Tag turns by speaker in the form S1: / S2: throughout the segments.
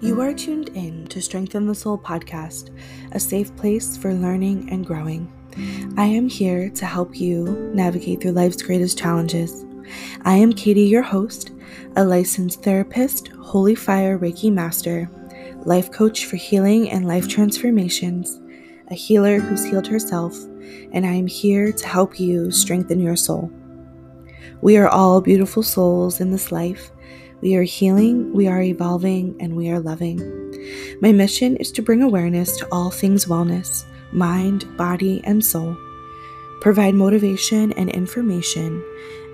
S1: You are tuned in to Strengthen the Soul podcast, a safe place for learning and growing. I am here to help you navigate through life's greatest challenges. I am Katie, your host, a licensed therapist, Holy Fire Reiki Master, life coach for healing and life transformations, a healer who's healed herself, and I am here to help you strengthen your soul. We are all beautiful souls in this life. We are healing, we are evolving, and we are loving. My mission is to bring awareness to all things wellness, mind, body, and soul, provide motivation and information,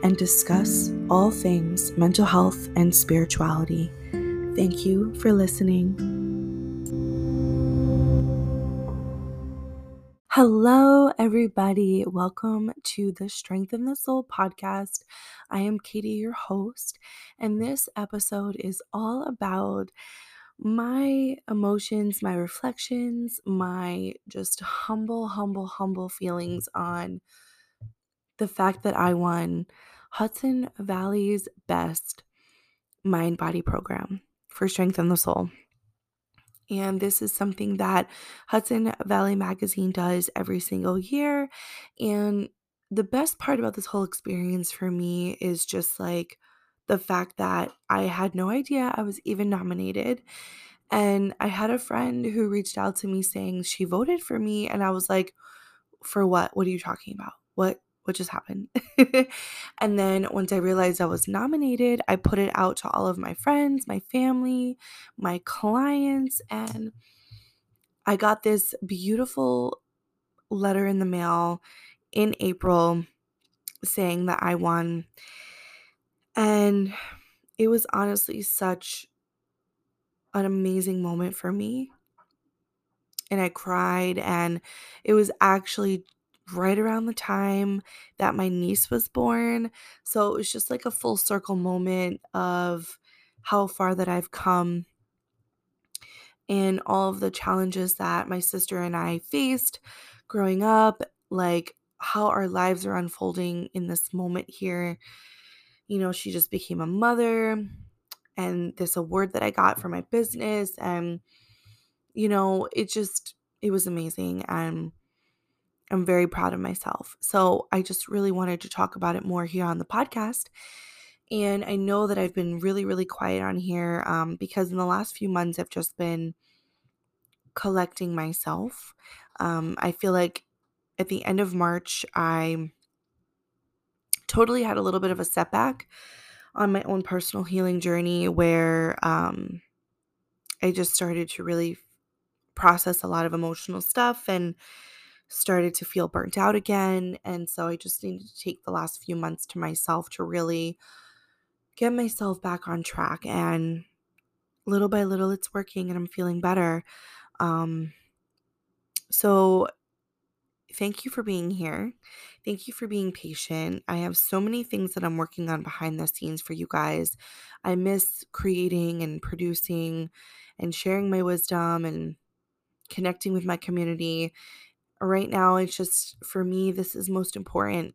S1: and discuss all things mental health and spirituality. Thank you for listening. Hello, everybody. Welcome to the Strengthen the Soul podcast. I am Katie, your host, and this episode is all about my emotions, my reflections, my just humble, humble, humble feelings on the fact that I won Hudson Valley's best mind body program for Strengthen the Soul. And this is something that Hudson Valley Magazine does every single year. And the best part about this whole experience for me is just like the fact that I had no idea I was even nominated. And I had a friend who reached out to me saying she voted for me. And I was like, for what? What are you talking about? What what just happened? and then once I realized I was nominated, I put it out to all of my friends, my family, my clients, and I got this beautiful letter in the mail in April saying that I won. And it was honestly such an amazing moment for me. And I cried, and it was actually right around the time that my niece was born. So it was just like a full circle moment of how far that I've come and all of the challenges that my sister and I faced growing up, like how our lives are unfolding in this moment here. You know, she just became a mother, and this award that I got for my business, and you know, it just it was amazing. And I'm very proud of myself. So I just really wanted to talk about it more here on the podcast. And I know that I've been really, really quiet on here um, because in the last few months, I've just been collecting myself. Um, I feel like at the end of March, I totally had a little bit of a setback on my own personal healing journey where um, I just started to really process a lot of emotional stuff and started to feel burnt out again. And so I just needed to take the last few months to myself to really get myself back on track. And little by little, it's working and I'm feeling better. Um, so thank you for being here. Thank you for being patient. I have so many things that I'm working on behind the scenes for you guys. I miss creating and producing and sharing my wisdom and connecting with my community right now it's just for me this is most important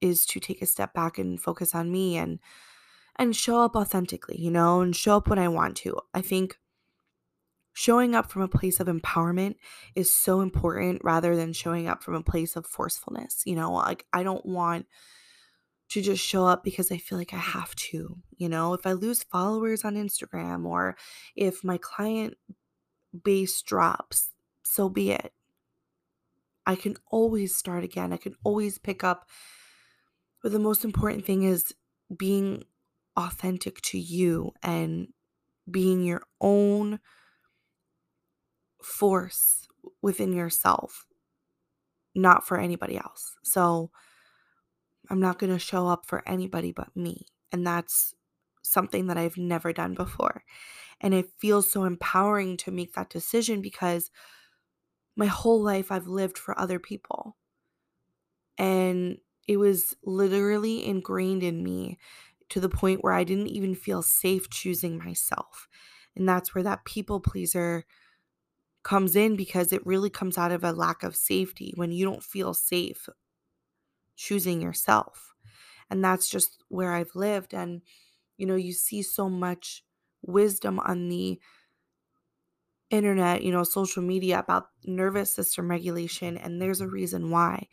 S1: is to take a step back and focus on me and and show up authentically you know and show up when i want to i think showing up from a place of empowerment is so important rather than showing up from a place of forcefulness you know like i don't want to just show up because i feel like i have to you know if i lose followers on instagram or if my client base drops so be it I can always start again. I can always pick up. But the most important thing is being authentic to you and being your own force within yourself, not for anybody else. So I'm not going to show up for anybody but me. And that's something that I've never done before. And it feels so empowering to make that decision because my whole life I've lived for other people. And it was literally ingrained in me to the point where I didn't even feel safe choosing myself. And that's where that people pleaser comes in because it really comes out of a lack of safety when you don't feel safe choosing yourself. And that's just where I've lived. And, you know, you see so much wisdom on the internet, you know, social media about nervous system regulation, and there's a reason why.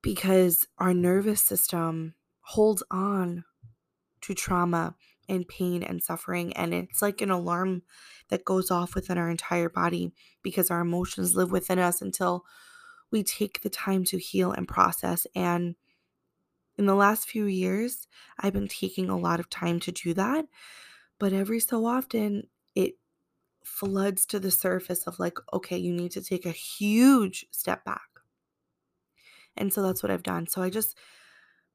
S1: Because our nervous system holds on to trauma and pain and suffering, and it's like an alarm that goes off within our entire body because our emotions live within us until we take the time to heal and process. And in the last few years, I've been taking a lot of time to do that. But every so often, it floods to the surface of like, okay, you need to take a huge step back. And so that's what I've done. So I just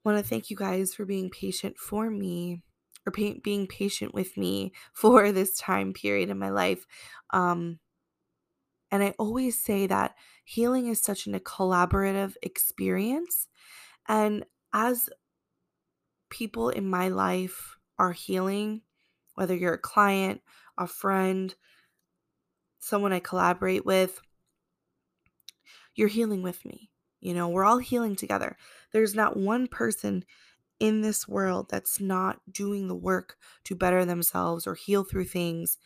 S1: want to thank you guys for being patient for me pa- being patient with me for this time period in my life. Um, and I always say that healing is such an, a collaborative experience. And as people in my life are healing, whether you're a client, a friend, someone I collaborate with, you're healing with me. You know, we're all healing together. There's not one person in this world that's not doing the work to better themselves or heal through things.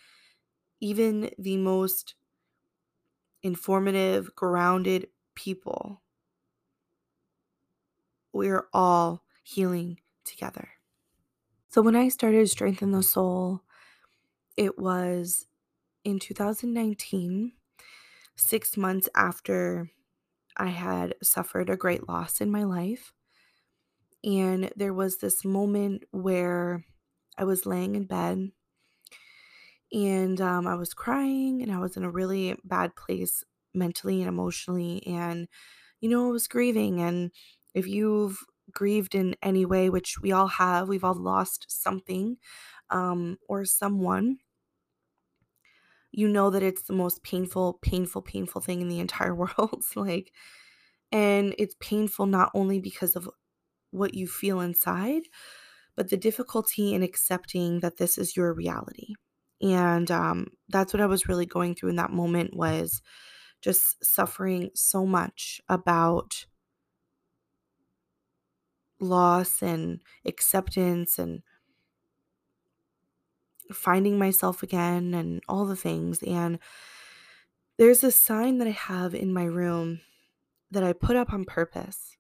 S1: Even the most informative, grounded people. We're all healing together. So when I started Strengthen the Soul, it was in 2019, six months after I had suffered a great loss in my life. And there was this moment where I was laying in bed and um, I was crying and I was in a really bad place mentally and emotionally. And, you know, I was grieving. And if you've grieved in any way, which we all have, we've all lost something um, or someone, you know that it's the most painful, painful, painful thing in the entire world. like, and it's painful not only because of what you feel inside, but the difficulty in accepting that this is your reality. And um, that's what I was really going through in that moment was just suffering so much about loss and acceptance and finding myself again and all the things. And there's a sign that I have in my room that I put up on purpose.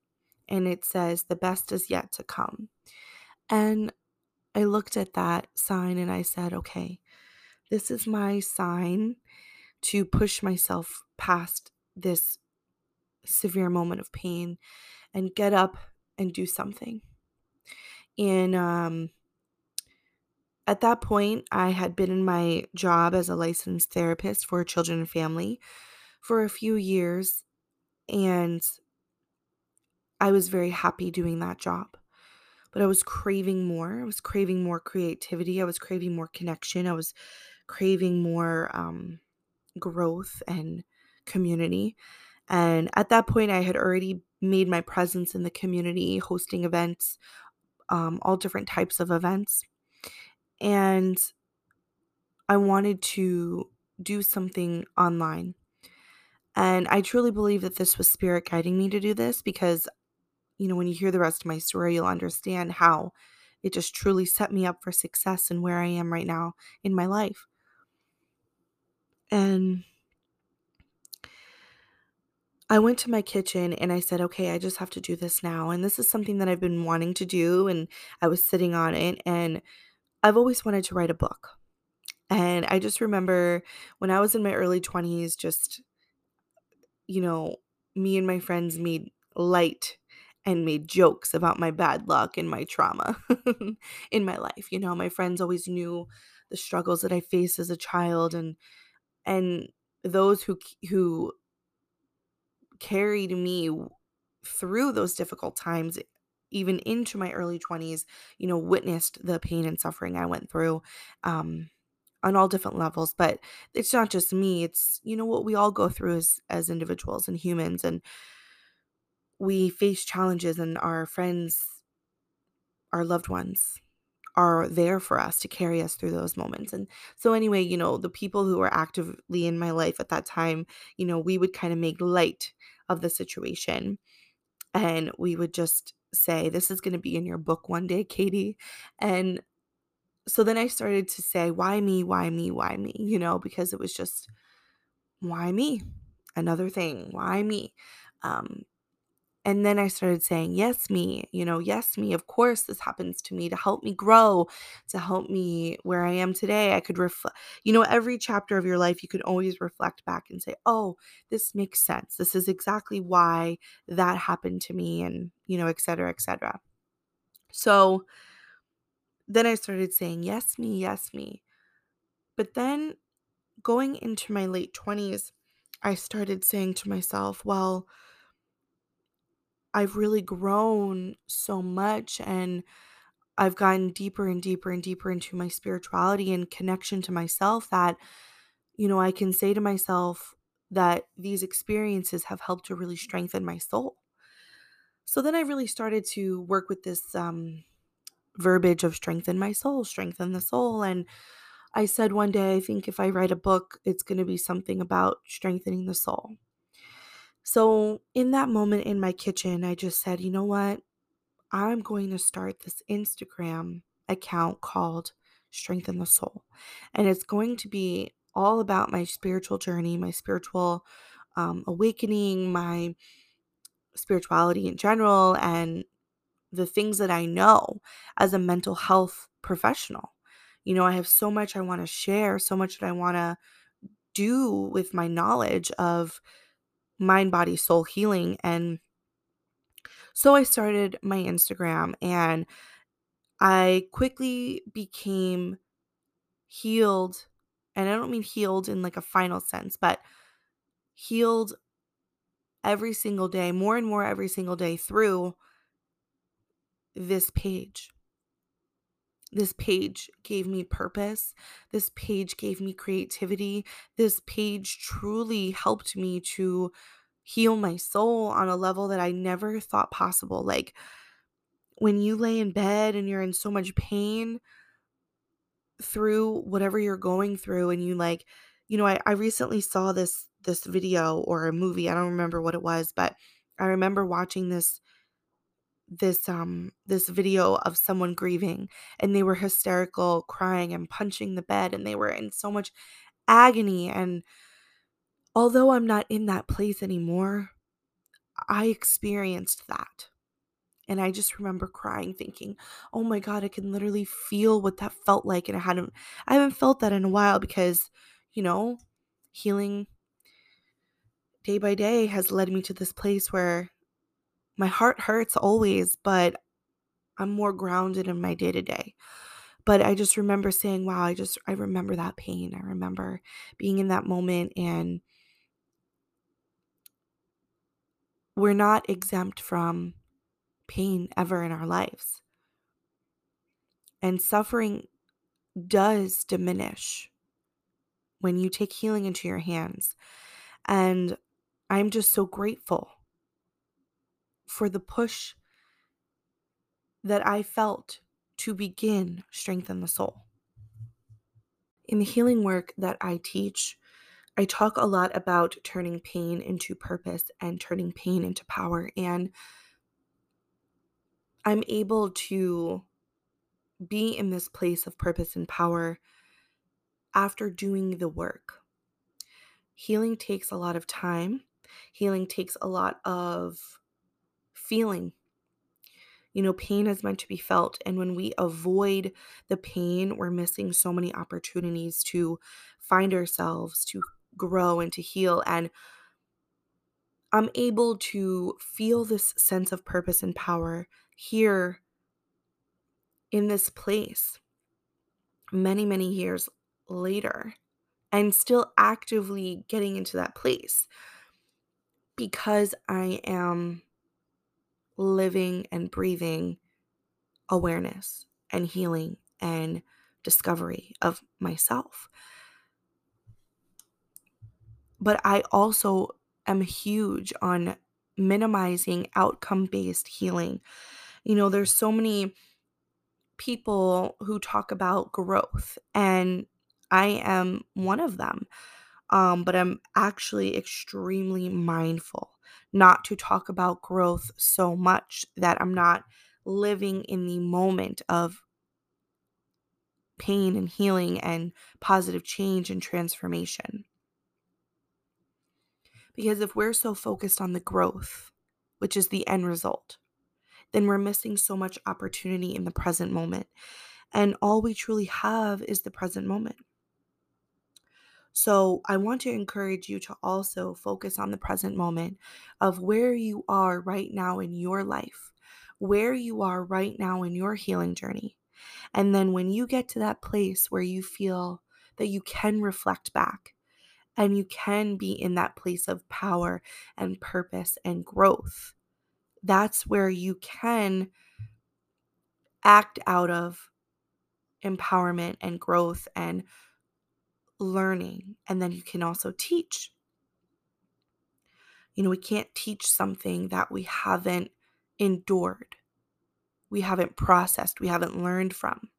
S1: And it says, The best is yet to come. And I looked at that sign and I said, Okay, this is my sign to push myself past this severe moment of pain and get up and do something. And um, at that point, I had been in my job as a licensed therapist for children and family for a few years, and I was very happy doing that job. But I was craving more. I was craving more creativity. I was craving more connection. I was craving more um, growth and community. And at that point, I had already made my presence in the community, hosting events, um, all different types of events. And I wanted to do something online. And I truly believe that this was spirit guiding me to do this because, you know, when you hear the rest of my story, you'll understand how it just truly set me up for success and where I am right now in my life. And I went to my kitchen and I said, okay, I just have to do this now. And this is something that I've been wanting to do. And I was sitting on it and I've always wanted to write a book. And I just remember when I was in my early 20s, just, you know, me and my friends made light and made jokes about my bad luck and my trauma in my life. You know, my friends always knew the struggles that I faced as a child and and those who who carried me through those difficult times even into my early 20s you know witnessed the pain and suffering i went through um on all different levels but it's not just me it's you know what we all go through as as individuals and humans and we face challenges and our friends our loved ones are there for us to carry us through those moments. And so, anyway, you know, the people who were actively in my life at that time, you know, we would kind of make light of the situation. And we would just say, This is going to be in your book one day, Katie. And so then I started to say, why me? Why me? Why me? You know, because it was just, why me? Another thing. Why me? Um, and then I started saying, Yes, me, you know, yes, me. Of course, this happens to me to help me grow, to help me where I am today. I could reflect, you know, every chapter of your life, you could always reflect back and say, Oh, this makes sense. This is exactly why that happened to me, and, you know, et cetera, et cetera. So then I started saying, Yes, me, yes, me. But then going into my late 20s, I started saying to myself, Well, I've really grown so much and I've gotten deeper and deeper and deeper into my spirituality and connection to myself that, you know, I can say to myself that these experiences have helped to really strengthen my soul. So then I really started to work with this um, verbiage of strengthen my soul, strengthen the soul. And I said one day, I think if I write a book, it's going to be something about strengthening the soul. So, in that moment in my kitchen, I just said, you know what? I'm going to start this Instagram account called Strengthen the Soul. And it's going to be all about my spiritual journey, my spiritual um, awakening, my spirituality in general, and the things that I know as a mental health professional. You know, I have so much I want to share, so much that I want to do with my knowledge of mind, body, soul healing. And so I started my Instagram and I quickly became healed. And I don't mean healed in like a final sense, but healed every single day, more and more every single day through this page. This page gave me purpose. This page gave me creativity. This page truly helped me to heal my soul on a level that I never thought possible. Like when you lay in bed and you're in so much pain through whatever you're going through and you like, you know, I, I recently saw this this video or a movie, I don't remember what it was, but I remember watching this this um this video of someone grieving and they were hysterical crying and punching the bed and they were in so much agony and although I'm not in that place anymore I experienced that. And I just remember crying thinking oh my god I can literally feel what that felt like and I hadn't I haven't felt that in a while because you know healing day by day has led me to this place where my heart hurts always, but I'm more grounded in my day to day. But I just remember saying, wow, I just, I remember that pain. I remember being in that moment, and we're not exempt from pain ever in our lives. And suffering does diminish when you take healing into your hands. And I'm just so grateful for the push that I felt to begin strengthen the soul. In the healing work that I teach, I talk a lot about turning pain into purpose and turning pain into power. And I'm able to be in this place of purpose and power after doing the work. Healing takes a lot of time, healing takes a lot of feeling. You know, pain is meant to be felt. And when we avoid the pain, we're missing so many opportunities to find ourselves, to grow, and to heal. And I'm able to feel this sense of purpose and power here in this place many, many years later and still actively getting into that place because I am living and breathing awareness and healing and discovery of myself. But I also am huge on minimizing outcome based healing. You know, there's so many people who talk about growth, and I am one of them. Um, but I'm actually extremely mindful not to talk about growth so much that I'm not living in the moment of pain and healing and positive change and transformation. Because if we're so focused on the growth, which is the end result, then we're missing so much opportunity in the present moment. And all we truly have is the present moment. So, I want to encourage you to also focus on the present moment of where you are right now in your life, where you are right now in your healing journey. And then when you get to that place where you feel that you can reflect back and you can be in that place of power and purpose and growth, that's where you can act out of empowerment and growth and learning. And then you can also teach. You know, we can't teach something that we haven't endured, we haven't processed, we haven't learned from.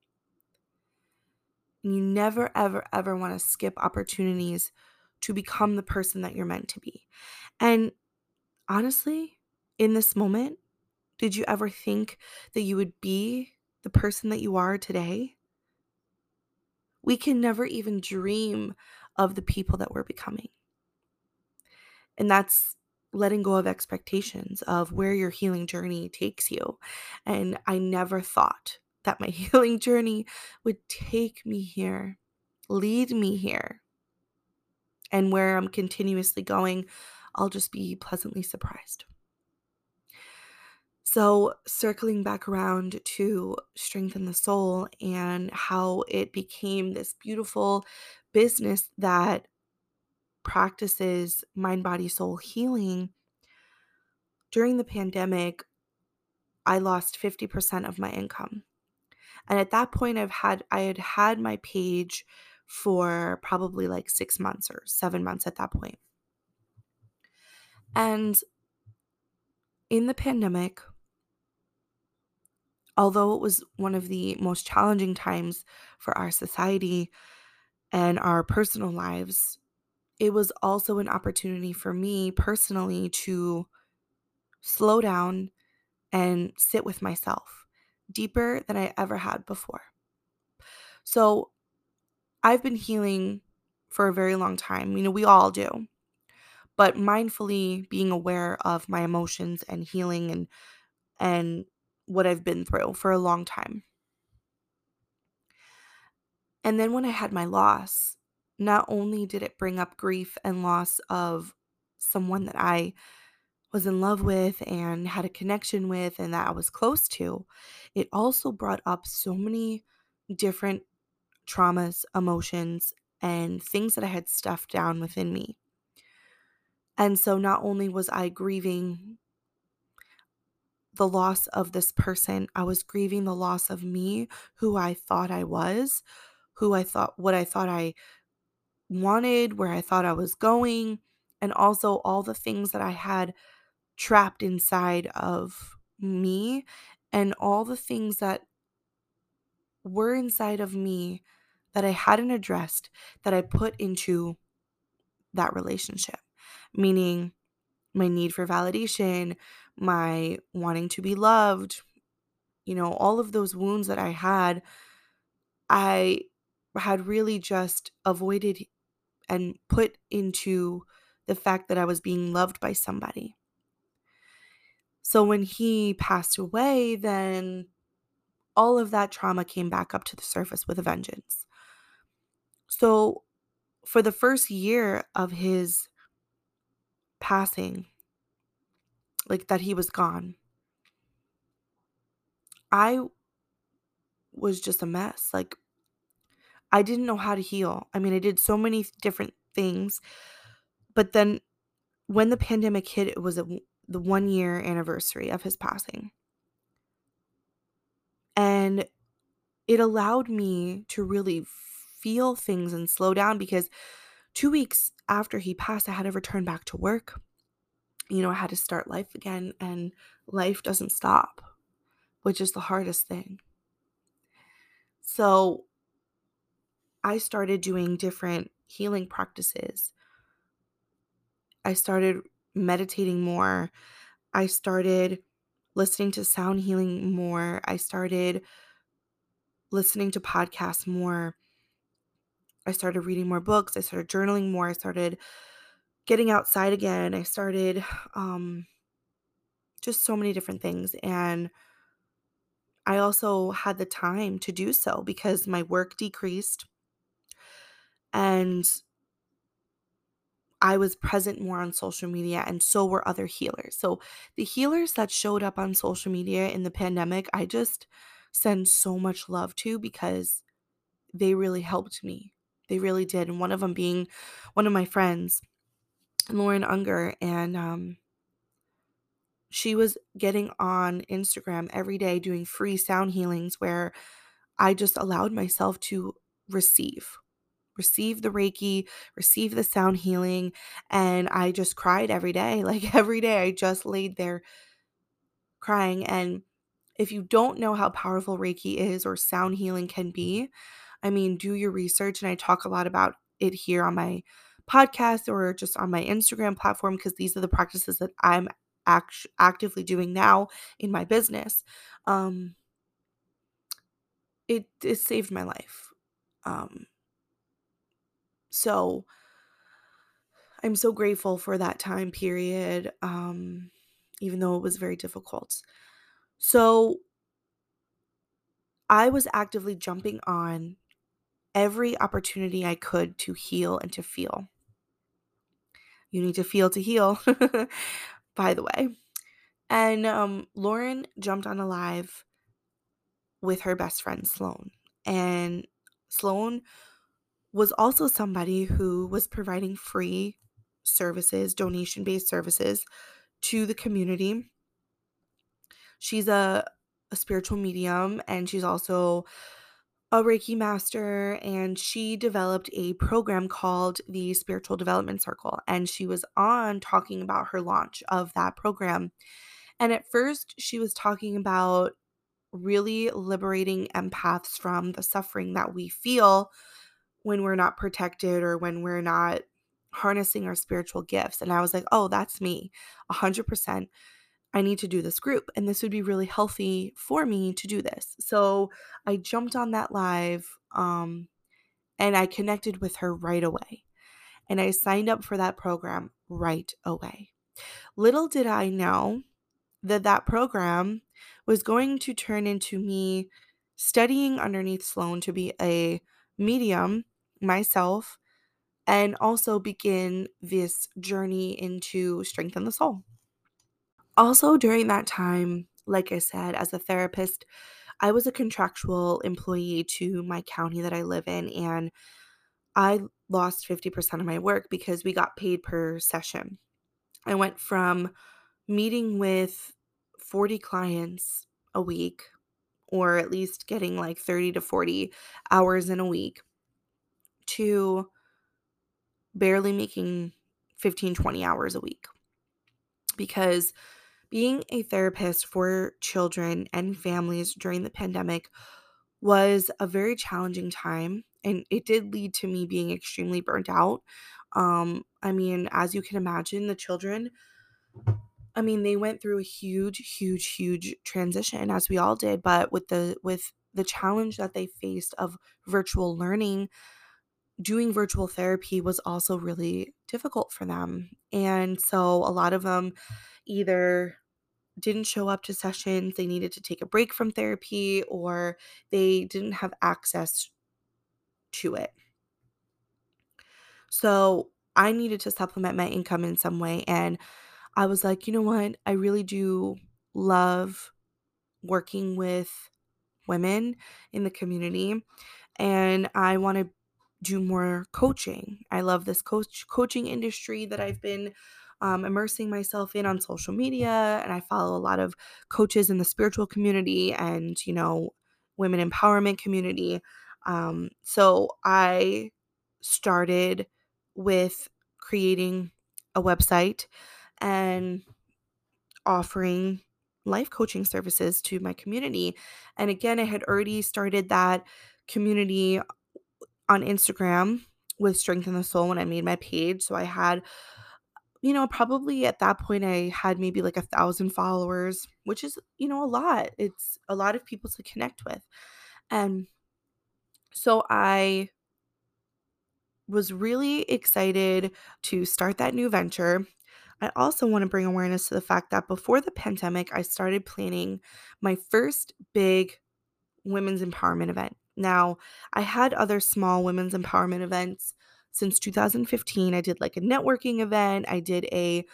S1: And you never, ever, ever want to skip opportunities to become the person that you're meant to be. And honestly, in this moment, did you ever think that you would be the person that you are today? We can never even dream of the people that we're becoming. And that's letting go of expectations of where your healing journey takes you. And I never thought that my healing journey would take me here, lead me here. And where I'm continuously going, I'll just be pleasantly surprised. So, circling back around to Strengthen the Soul and how it became this beautiful business that practices mind, body, soul healing. During the pandemic, I lost 50% of my income. And at that point I've had I had had my page for probably like 6 months or 7 months at that point. And in the pandemic, although it was one of the most challenging times for our society and our personal lives, it was also an opportunity for me personally to slow down and sit with myself deeper than I ever had before. So, I've been healing for a very long time. You know, we all do. But mindfully being aware of my emotions and healing and and what I've been through for a long time. And then when I had my loss, not only did it bring up grief and loss of someone that I was in love with and had a connection with and that I was close to, it also brought up so many different traumas, emotions, and things that I had stuffed down within me. And so not only was I grieving the loss of this person. I was grieving the loss of me, who I thought I was, who I thought, what I thought I wanted, where I thought I was going, and also all the things that I had trapped inside of me and all the things that were inside of me that I hadn't addressed that I put into that relationship. Meaning, my need for validation, my wanting to be loved, you know, all of those wounds that I had, I had really just avoided and put into the fact that I was being loved by somebody. So when he passed away, then all of that trauma came back up to the surface with a vengeance. So for the first year of his passing, like that he was gone. I was just a mess. Like, I didn't know how to heal. I mean, I did so many different things. But then when the pandemic hit, it was a, the one year anniversary of his passing. And it allowed me to really feel things and slow down because two weeks after he passed, I had to return back to work you know, I had to start life again, and life doesn't stop, which is the hardest thing. So I started doing different healing practices. I started meditating more. I started listening to sound healing more. I started listening to podcasts more. I started reading more books. I started journaling more. I started getting outside again. I started um, just so many different things. And I also had the time to do so because my work decreased and I was present more on social media, and so were other healers. So, the healers that showed up on social media in the pandemic, I just send so much love to because they really helped me. They really did. And one of them being one of my friends, Lauren Unger. And um, she was getting on Instagram every day doing free sound healings where I just allowed myself to receive, receive the Reiki, receive the sound healing. And I just cried every day. Like every day, I just laid there crying. And if you don't know how powerful Reiki is or sound healing can be, I mean, do your research. And I talk a lot about it here on my podcast or just on my Instagram platform because these are the practices that I'm act- actively doing now in my business. Um, it, it saved my life. Um, so I'm so grateful for that time period, um, even though it was very difficult. So I was actively jumping on every opportunity I could to heal and to feel. You need to feel to heal, by the way. And um, Lauren jumped on a live with her best friend, Sloan. And Sloan was also somebody who was providing free services, donation based services to the community. She's a, a spiritual medium and she's also a Reiki master, and she developed a program called the Spiritual Development Circle. And she was on talking about her launch of that program. And at first, she was talking about really liberating empaths from the suffering that we feel when we're not protected or when we're not harnessing our spiritual gifts. And I was like, oh, that's me, 100%. I need to do this group and this would be really healthy for me to do this. So I jumped on that live um, and I connected with her right away. And I signed up for that program right away. Little did I know that that program was going to turn into me studying underneath Sloan to be a medium myself and also begin this journey into strengthen the soul. Also, during that time, like I said, as a therapist, I was a contractual employee to my county that I live in, and I lost 50% of my work because we got paid per session. I went from meeting with 40 clients a week, or at least getting like 30 to 40 hours in a week, to barely making 15, 20 hours a week. Because being a therapist for children and families during the pandemic was a very challenging time and it did lead to me being extremely burnt out. Um, I mean, as you can imagine, the children, I mean, they went through a huge, huge, huge transition as we all did, but with the with the challenge that they faced of virtual learning, doing virtual therapy was also really difficult for them. And so a lot of them either didn't show up to sessions, they needed to take a break from therapy, or they didn't have access to it. So I needed to supplement my income in some way. And I was like, you know what? I really do love working with women in the community. And I want to do more coaching. I love this coach coaching industry that I've been um, immersing myself in on social media and i follow a lot of coaches in the spiritual community and you know women empowerment community. Um, so i started with creating a website and offering life coaching services to my community. And again i had already started that community on instagram with Strengthen the soul when i made my page. So i had you know, probably at that point I had maybe like a thousand followers, which is, you know, a lot. It's a lot of people to connect with. And so I was really excited to start that new venture. I also want to bring awareness to the fact that before the pandemic, I started planning my first big women's empowerment event. Now, I had other small women's empowerment events since 2015. I did like a networking event, I did a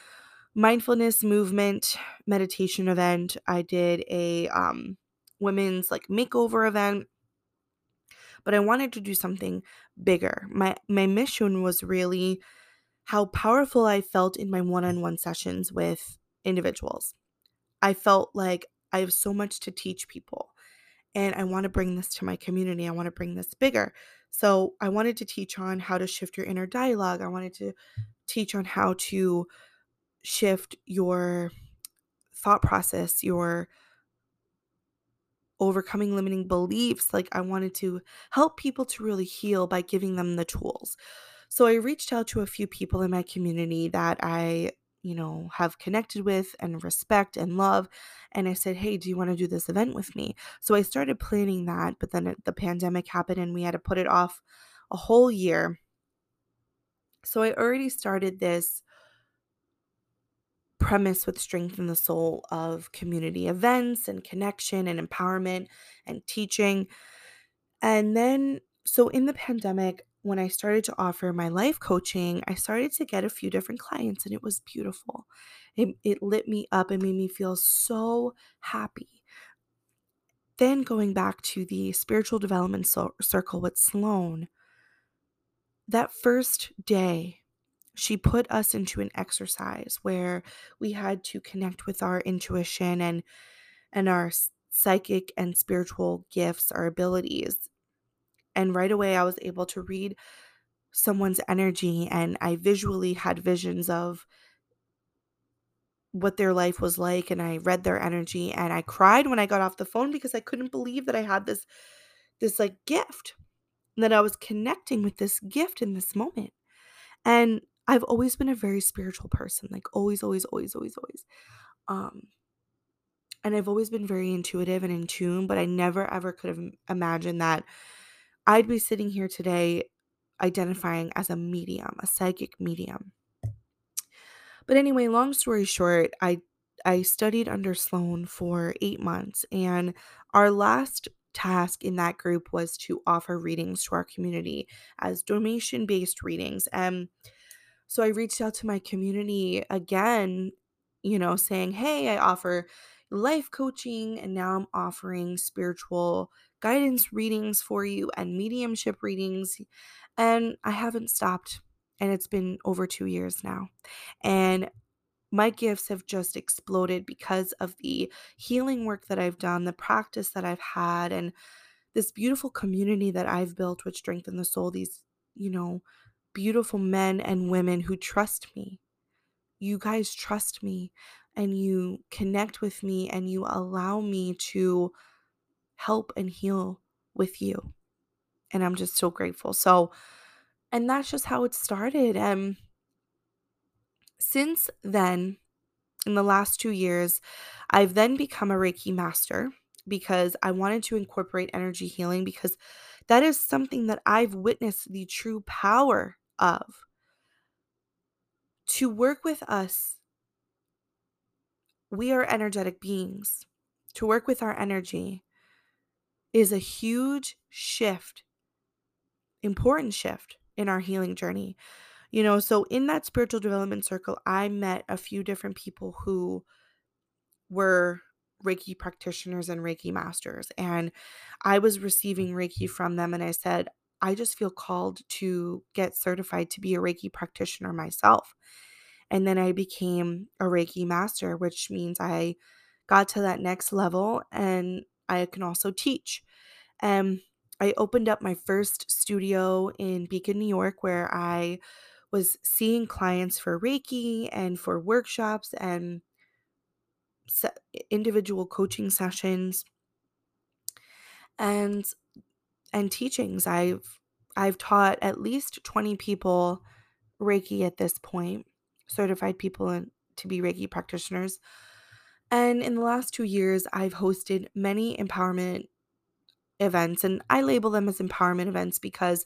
S1: mindfulness movement meditation event, I did a um, women's like makeover event but I wanted to do something bigger. My my mission was really how powerful I felt in my one-on-one sessions with individuals. I felt like I have so much to teach people and I want to bring this to my community. I want to bring this bigger. So, I wanted to teach on how to shift your inner dialogue. I wanted to teach on how to shift your thought process, your overcoming limiting beliefs. Like, I wanted to help people to really heal by giving them the tools. So, I reached out to a few people in my community that I, you know, have connected with and respect and love. And I said, Hey, do you want to do this event with me? So, I started planning that, but then the pandemic happened and we had to put it off a whole year. So, I already started this premise with Strengthen the Soul of community events and connection and empowerment and teaching. And then, so in the pandemic, when I started to offer my life coaching, I started to get a few different clients and it was beautiful. It, it lit me up and made me feel so happy. Then going back to the spiritual development so- circle with Sloan, that first day she put us into an exercise where we had to connect with our intuition and and our psychic and spiritual gifts, our abilities. And right away I was able to read someone's energy and I visually had visions of what their life was like and I read their energy and I cried when I got off the phone because I couldn't believe that I had this this like gift that I was connecting with this gift in this moment. And I've always been a very spiritual person, like always, always, always, always, always. Um, and I've always been very intuitive and in tune, but I never ever could have imagined that I'd be sitting here today identifying as a medium, a psychic medium. But anyway, long story short, I I studied under Sloan for 8 months and our last task in that group was to offer readings to our community as donation-based readings. And so I reached out to my community again, you know, saying, hey, I offer life coaching and now I'm offering spiritual guidance readings for you and mediumship readings. And I haven't stopped. And it's been over two years now. And my gifts have just exploded because of the healing work that I've done, the practice that I've had, and this beautiful community that I've built, which strengthen the soul. These, you know, beautiful men and women who trust me. You guys trust me and you connect with me and you allow me to help and heal with you. And I'm just so grateful. So, and that's just how it started. And since then, in the last two years, I've then become a Reiki master because I wanted to incorporate energy healing because that is something that I've witnessed the true power of. To work with us, we are energetic beings. To work with our energy is a huge shift, important shift in our healing journey. You know, so in that spiritual development circle, I met a few different people who were Reiki practitioners and Reiki masters. And I was receiving Reiki from them. And I said, I just feel called to get certified to be a Reiki practitioner myself. And then I became a Reiki master, which means I got to that next level and I can also teach. And I opened up my first studio in Beacon, New York, where I was seeing clients for Reiki and for workshops and individual coaching sessions. And and teachings. I've I've taught at least 20 people Reiki at this point, certified people in, to be Reiki practitioners. And in the last 2 years, I've hosted many empowerment events, and I label them as empowerment events because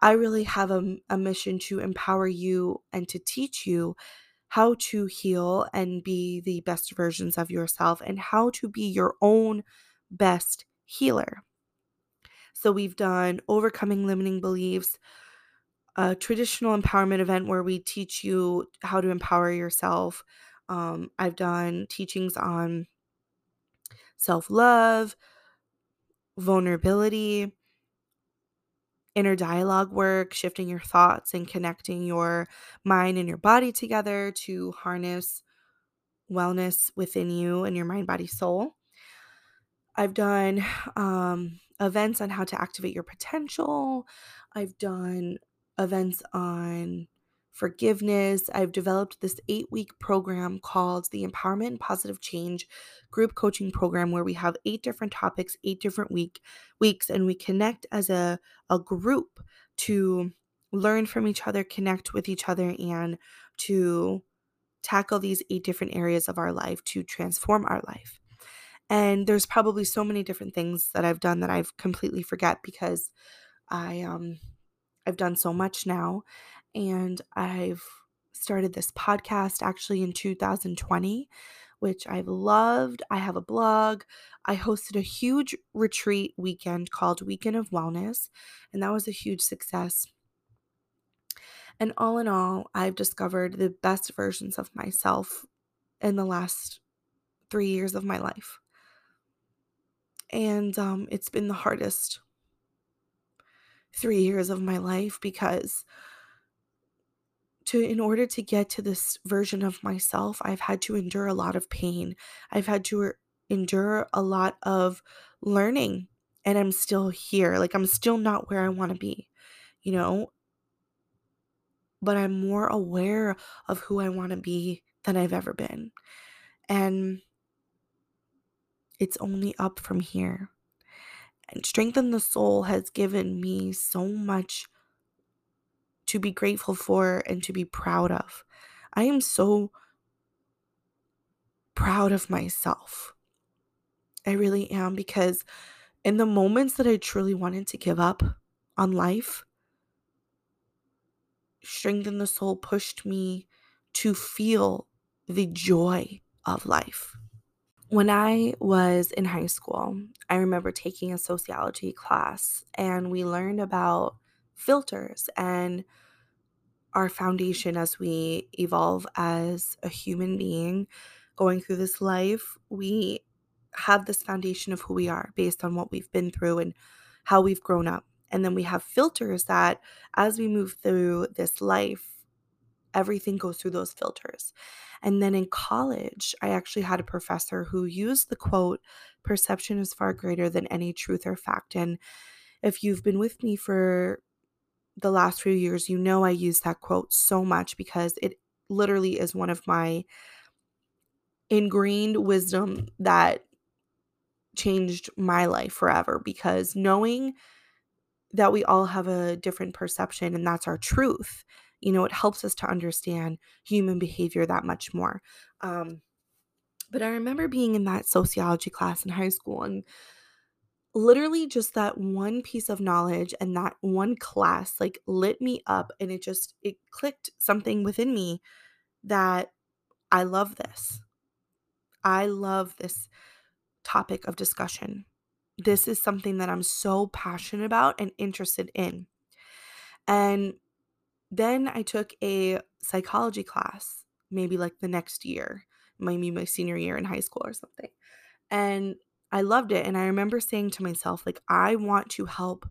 S1: I really have a, a mission to empower you and to teach you how to heal and be the best versions of yourself and how to be your own best healer. So, we've done overcoming limiting beliefs, a traditional empowerment event where we teach you how to empower yourself. Um, I've done teachings on self love, vulnerability, inner dialogue work, shifting your thoughts and connecting your mind and your body together to harness wellness within you and your mind, body, soul. I've done um, events on how to activate your potential. I've done events on forgiveness. I've developed this eight week program called the Empowerment and Positive Change Group Coaching Program, where we have eight different topics, eight different week weeks, and we connect as a, a group to learn from each other, connect with each other, and to tackle these eight different areas of our life to transform our life. And there's probably so many different things that I've done that I've completely forget because I um I've done so much now and I've started this podcast actually in 2020 which I've loved. I have a blog. I hosted a huge retreat weekend called Weekend of Wellness, and that was a huge success. And all in all, I've discovered the best versions of myself in the last three years of my life. And um, it's been the hardest three years of my life because to in order to get to this version of myself i've had to endure a lot of pain. I've had to er, endure a lot of learning and i'm still here like i'm still not where i want to be you know? But i'm more aware of who i want to be than i've ever been and it's only up from here and strengthen the soul has given me so much to be grateful for and to be proud of. I am so proud of myself. I really am because in the moments that I truly wanted to give up on life, Strengthen the Soul pushed me to feel the joy of life. When I was in high school, I remember taking a sociology class and we learned about filters and our foundation as we evolve as a human being going through this life. We have this foundation of who we are based on what we've been through and how we've grown up. And then we have filters that as we move through this life, everything goes through those filters. And then in college, I actually had a professor who used the quote, perception is far greater than any truth or fact. And if you've been with me for the last few years, you know I use that quote so much because it literally is one of my ingrained wisdom that changed my life forever because knowing that we all have a different perception and that's our truth you know, it helps us to understand human behavior that much more. Um, but I remember being in that sociology class in high school and literally just that one piece of knowledge and that one class like lit me up and it just it clicked something within me that I love this. I love this topic of discussion. This is something that I'm so passionate about and interested in. And then I took a psychology class, maybe like the next year, maybe my senior year in high school or something. And I loved it. And I remember saying to myself, like, I want to help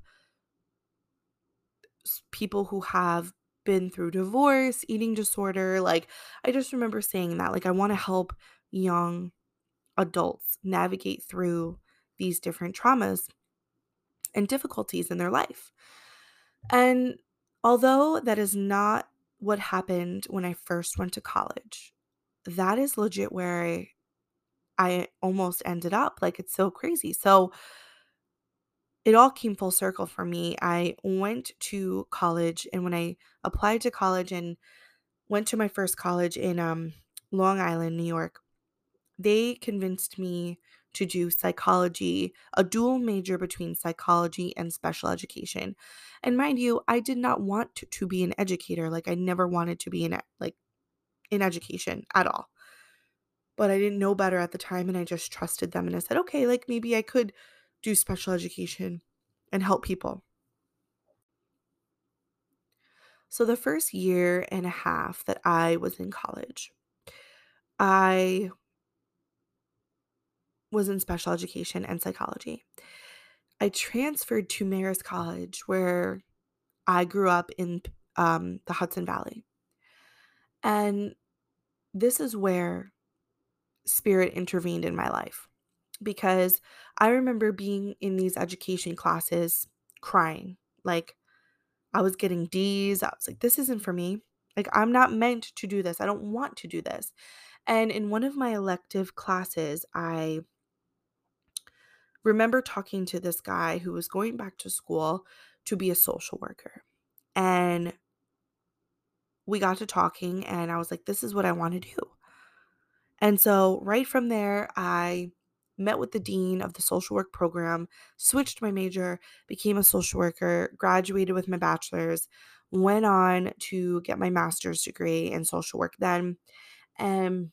S1: people who have been through divorce, eating disorder. Like, I just remember saying that. Like, I want to help young adults navigate through these different traumas and difficulties in their life. And Although that is not what happened when I first went to college, that is legit where I, I almost ended up. Like, it's so crazy. So, it all came full circle for me. I went to college, and when I applied to college and went to my first college in um, Long Island, New York, they convinced me to do psychology, a dual major between psychology and special education. And mind you, I did not want to, to be an educator. Like I never wanted to be in like in education at all. But I didn't know better at the time and I just trusted them and I said, "Okay, like maybe I could do special education and help people." So the first year and a half that I was in college, I was in special education and psychology. I transferred to Marist College where I grew up in um, the Hudson Valley. And this is where spirit intervened in my life because I remember being in these education classes crying. Like I was getting D's. I was like, this isn't for me. Like, I'm not meant to do this. I don't want to do this. And in one of my elective classes, I remember talking to this guy who was going back to school to be a social worker. And we got to talking, and I was like, this is what I want to do. And so, right from there, I met with the dean of the social work program, switched my major, became a social worker, graduated with my bachelor's, went on to get my master's degree in social work then. And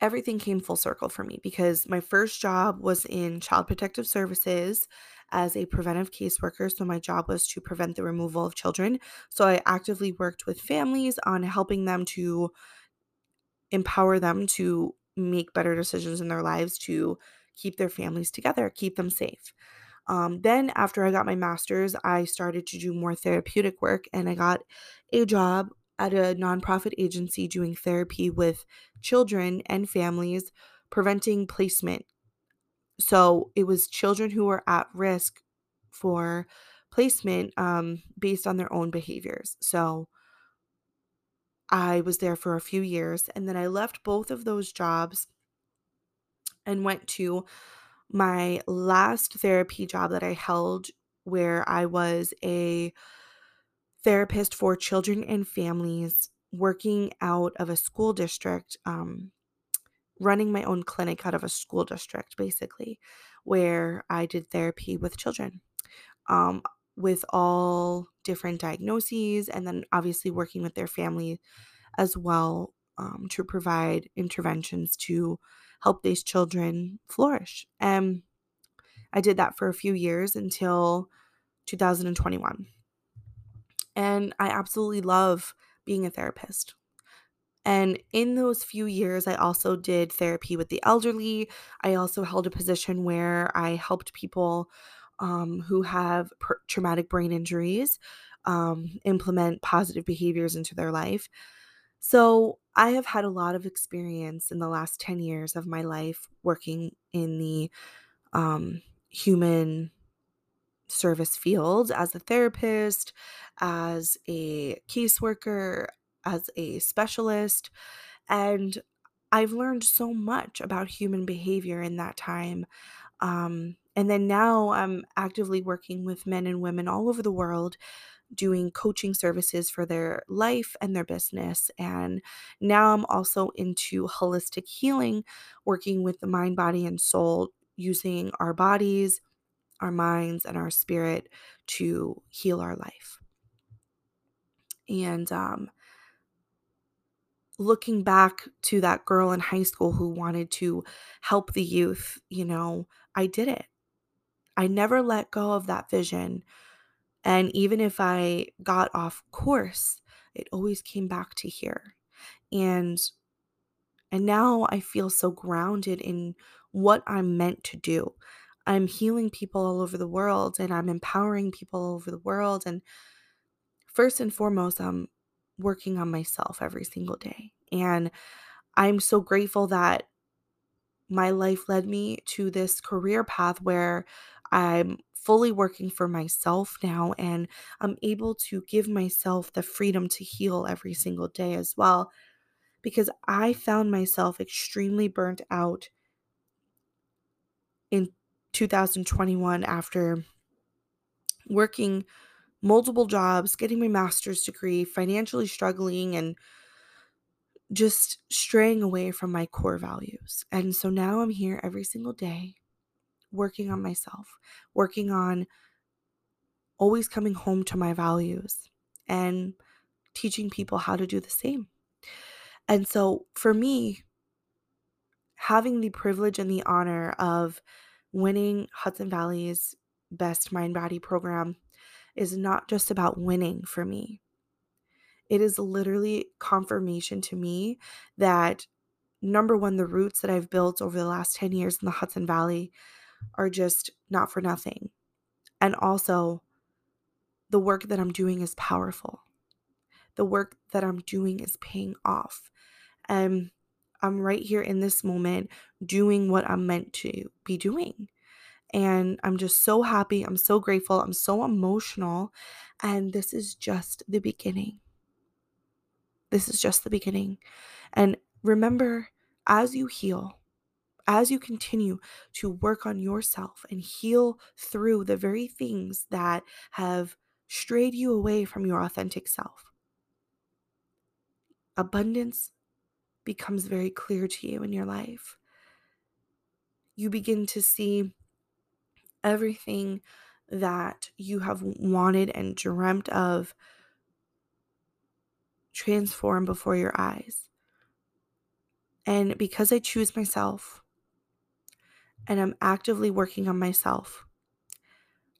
S1: everything came full circle for me because my first job was in child protective services as a preventive caseworker. So, my job was to prevent the removal of children. So, I actively worked with families on helping them to empower them to make better decisions in their lives to keep their families together, keep them safe. Um, then, after I got my master's, I started to do more therapeutic work and I got a job at a nonprofit agency doing therapy with children and families, preventing placement. So, it was children who were at risk for placement um, based on their own behaviors. So, I was there for a few years and then I left both of those jobs and went to my last therapy job that I held where I was a therapist for children and families working out of a school district um, running my own clinic out of a school district basically where I did therapy with children um, with all different diagnoses and then obviously working with their family as well um, to provide interventions to help these children flourish. And I did that for a few years until 2021. And I absolutely love being a therapist. And in those few years, I also did therapy with the elderly. I also held a position where I helped people um, who have per- traumatic brain injuries um, implement positive behaviors into their life. So, I have had a lot of experience in the last 10 years of my life working in the um, human service field as a therapist, as a caseworker, as a specialist. And I've learned so much about human behavior in that time. Um, and then now I'm actively working with men and women all over the world doing coaching services for their life and their business. And now I'm also into holistic healing, working with the mind, body, and soul, using our bodies, our minds, and our spirit to heal our life. And um, looking back to that girl in high school who wanted to help the youth, you know, I did it. I never let go of that vision. And even if I got off course, it always came back to here. And and now I feel so grounded in what I'm meant to do. I'm healing people all over the world and I'm empowering people all over the world and first and foremost I'm working on myself every single day. And I'm so grateful that my life led me to this career path where I'm fully working for myself now and I'm able to give myself the freedom to heal every single day as well because I found myself extremely burnt out 2021 after working multiple jobs, getting my master's degree, financially struggling and just straying away from my core values. And so now I'm here every single day working on myself, working on always coming home to my values and teaching people how to do the same. And so for me, having the privilege and the honor of winning Hudson Valley's best mind body program is not just about winning for me. It is literally confirmation to me that number one, the roots that I've built over the last 10 years in the Hudson Valley are just not for nothing. And also, the work that I'm doing is powerful. The work that I'm doing is paying off. And I'm right here in this moment doing what I'm meant to be doing. And I'm just so happy. I'm so grateful. I'm so emotional. And this is just the beginning. This is just the beginning. And remember, as you heal, as you continue to work on yourself and heal through the very things that have strayed you away from your authentic self, abundance becomes very clear to you in your life. You begin to see everything that you have wanted and dreamt of transform before your eyes. And because I choose myself and I'm actively working on myself,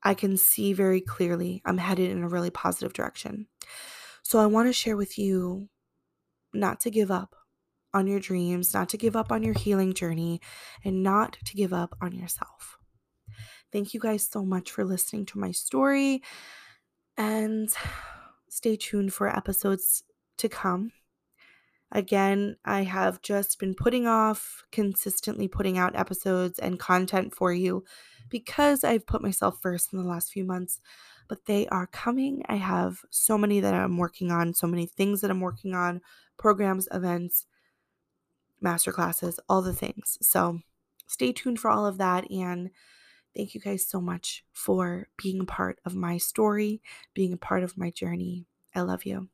S1: I can see very clearly I'm headed in a really positive direction. So I want to share with you not to give up on your dreams, not to give up on your healing journey, and not to give up on yourself. Thank you guys so much for listening to my story. And stay tuned for episodes to come. Again, I have just been putting off consistently putting out episodes and content for you because I've put myself first in the last few months, but they are coming. I have so many that I'm working on, so many things that I'm working on programs, events, masterclasses, all the things. So stay tuned for all of that. And thank you guys so much for being a part of my story, being a part of my journey. I love you.